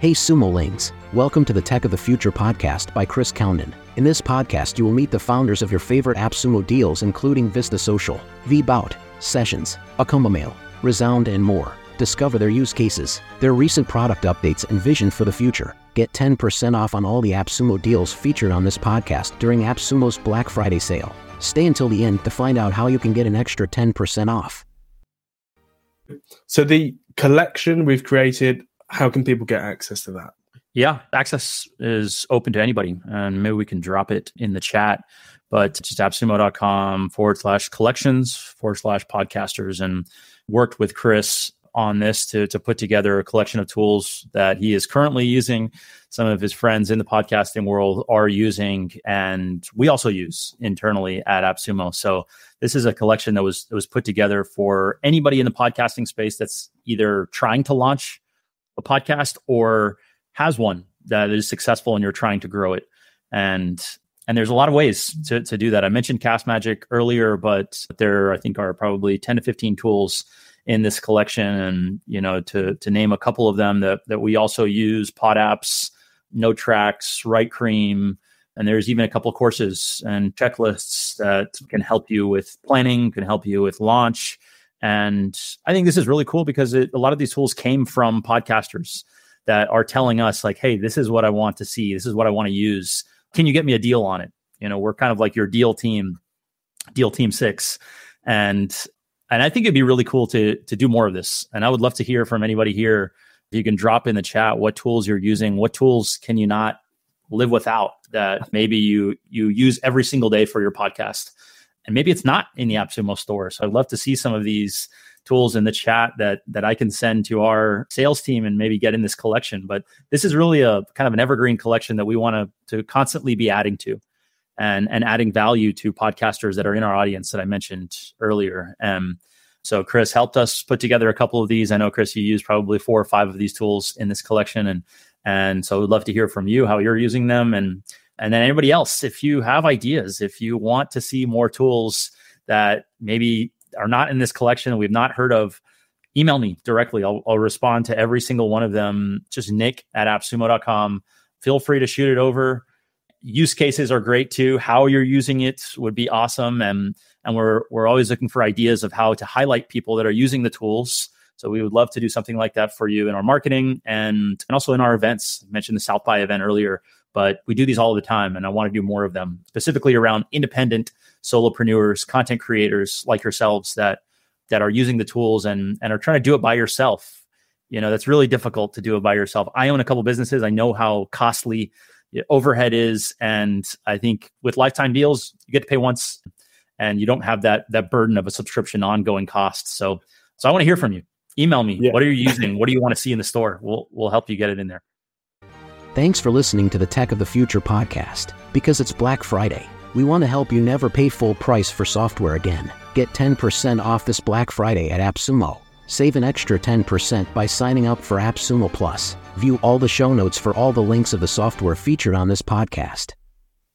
Hey Sumolings, welcome to the Tech of the Future podcast by Chris Cownden. In this podcast, you will meet the founders of your favorite AppSumo deals, including Vista Social, VBout, Sessions, Akamai Mail, Resound, and more. Discover their use cases, their recent product updates, and vision for the future. Get 10% off on all the AppSumo deals featured on this podcast during AppSumo's Black Friday sale. Stay until the end to find out how you can get an extra 10% off. So, the collection we've created how can people get access to that? Yeah, access is open to anybody, and maybe we can drop it in the chat. But just appsumo.com forward slash collections forward slash podcasters, and worked with Chris on this to to put together a collection of tools that he is currently using. Some of his friends in the podcasting world are using, and we also use internally at AppSumo. So this is a collection that was that was put together for anybody in the podcasting space that's either trying to launch a podcast or has one that is successful and you're trying to grow it. And and there's a lot of ways to, to do that. I mentioned Castmagic earlier, but there I think are probably 10 to 15 tools in this collection. And you know, to to name a couple of them that that we also use, Podops, No Tracks, Writecream, and there's even a couple courses and checklists that can help you with planning, can help you with launch, and I think this is really cool because it, a lot of these tools came from podcasters that are telling us, like, hey, this is what I want to see. This is what I want to use. Can you get me a deal on it? You know, we're kind of like your deal team, deal team six. And and I think it'd be really cool to to do more of this. And I would love to hear from anybody here. If you can drop in the chat what tools you're using, what tools can you not live without that maybe you you use every single day for your podcast and maybe it's not in the AppSumo store. So I'd love to see some of these tools in the chat that that I can send to our sales team and maybe get in this collection. But this is really a kind of an evergreen collection that we want to to constantly be adding to and and adding value to podcasters that are in our audience that I mentioned earlier. Um, so Chris helped us put together a couple of these. I know Chris, you used probably four or five of these tools in this collection, and and so we'd love to hear from you how you're using them and and then anybody else, if you have ideas, if you want to see more tools that maybe are not in this collection we've not heard of, email me directly. I'll, I'll respond to every single one of them. Just nick at appsumo.com. Feel free to shoot it over. Use cases are great too. How you're using it would be awesome. And and we're we're always looking for ideas of how to highlight people that are using the tools. So we would love to do something like that for you in our marketing and, and also in our events. I mentioned the South by event earlier but we do these all the time and I want to do more of them specifically around independent solopreneurs, content creators like yourselves that that are using the tools and and are trying to do it by yourself. You know, that's really difficult to do it by yourself. I own a couple businesses. I know how costly overhead is and I think with lifetime deals, you get to pay once and you don't have that that burden of a subscription ongoing cost. So so I want to hear from you. Email me. Yeah. What are you using? what do you want to see in the store? We'll we'll help you get it in there. Thanks for listening to the Tech of the Future podcast. Because it's Black Friday, we want to help you never pay full price for software again. Get 10% off this Black Friday at AppSumo. Save an extra 10% by signing up for AppSumo Plus. View all the show notes for all the links of the software featured on this podcast.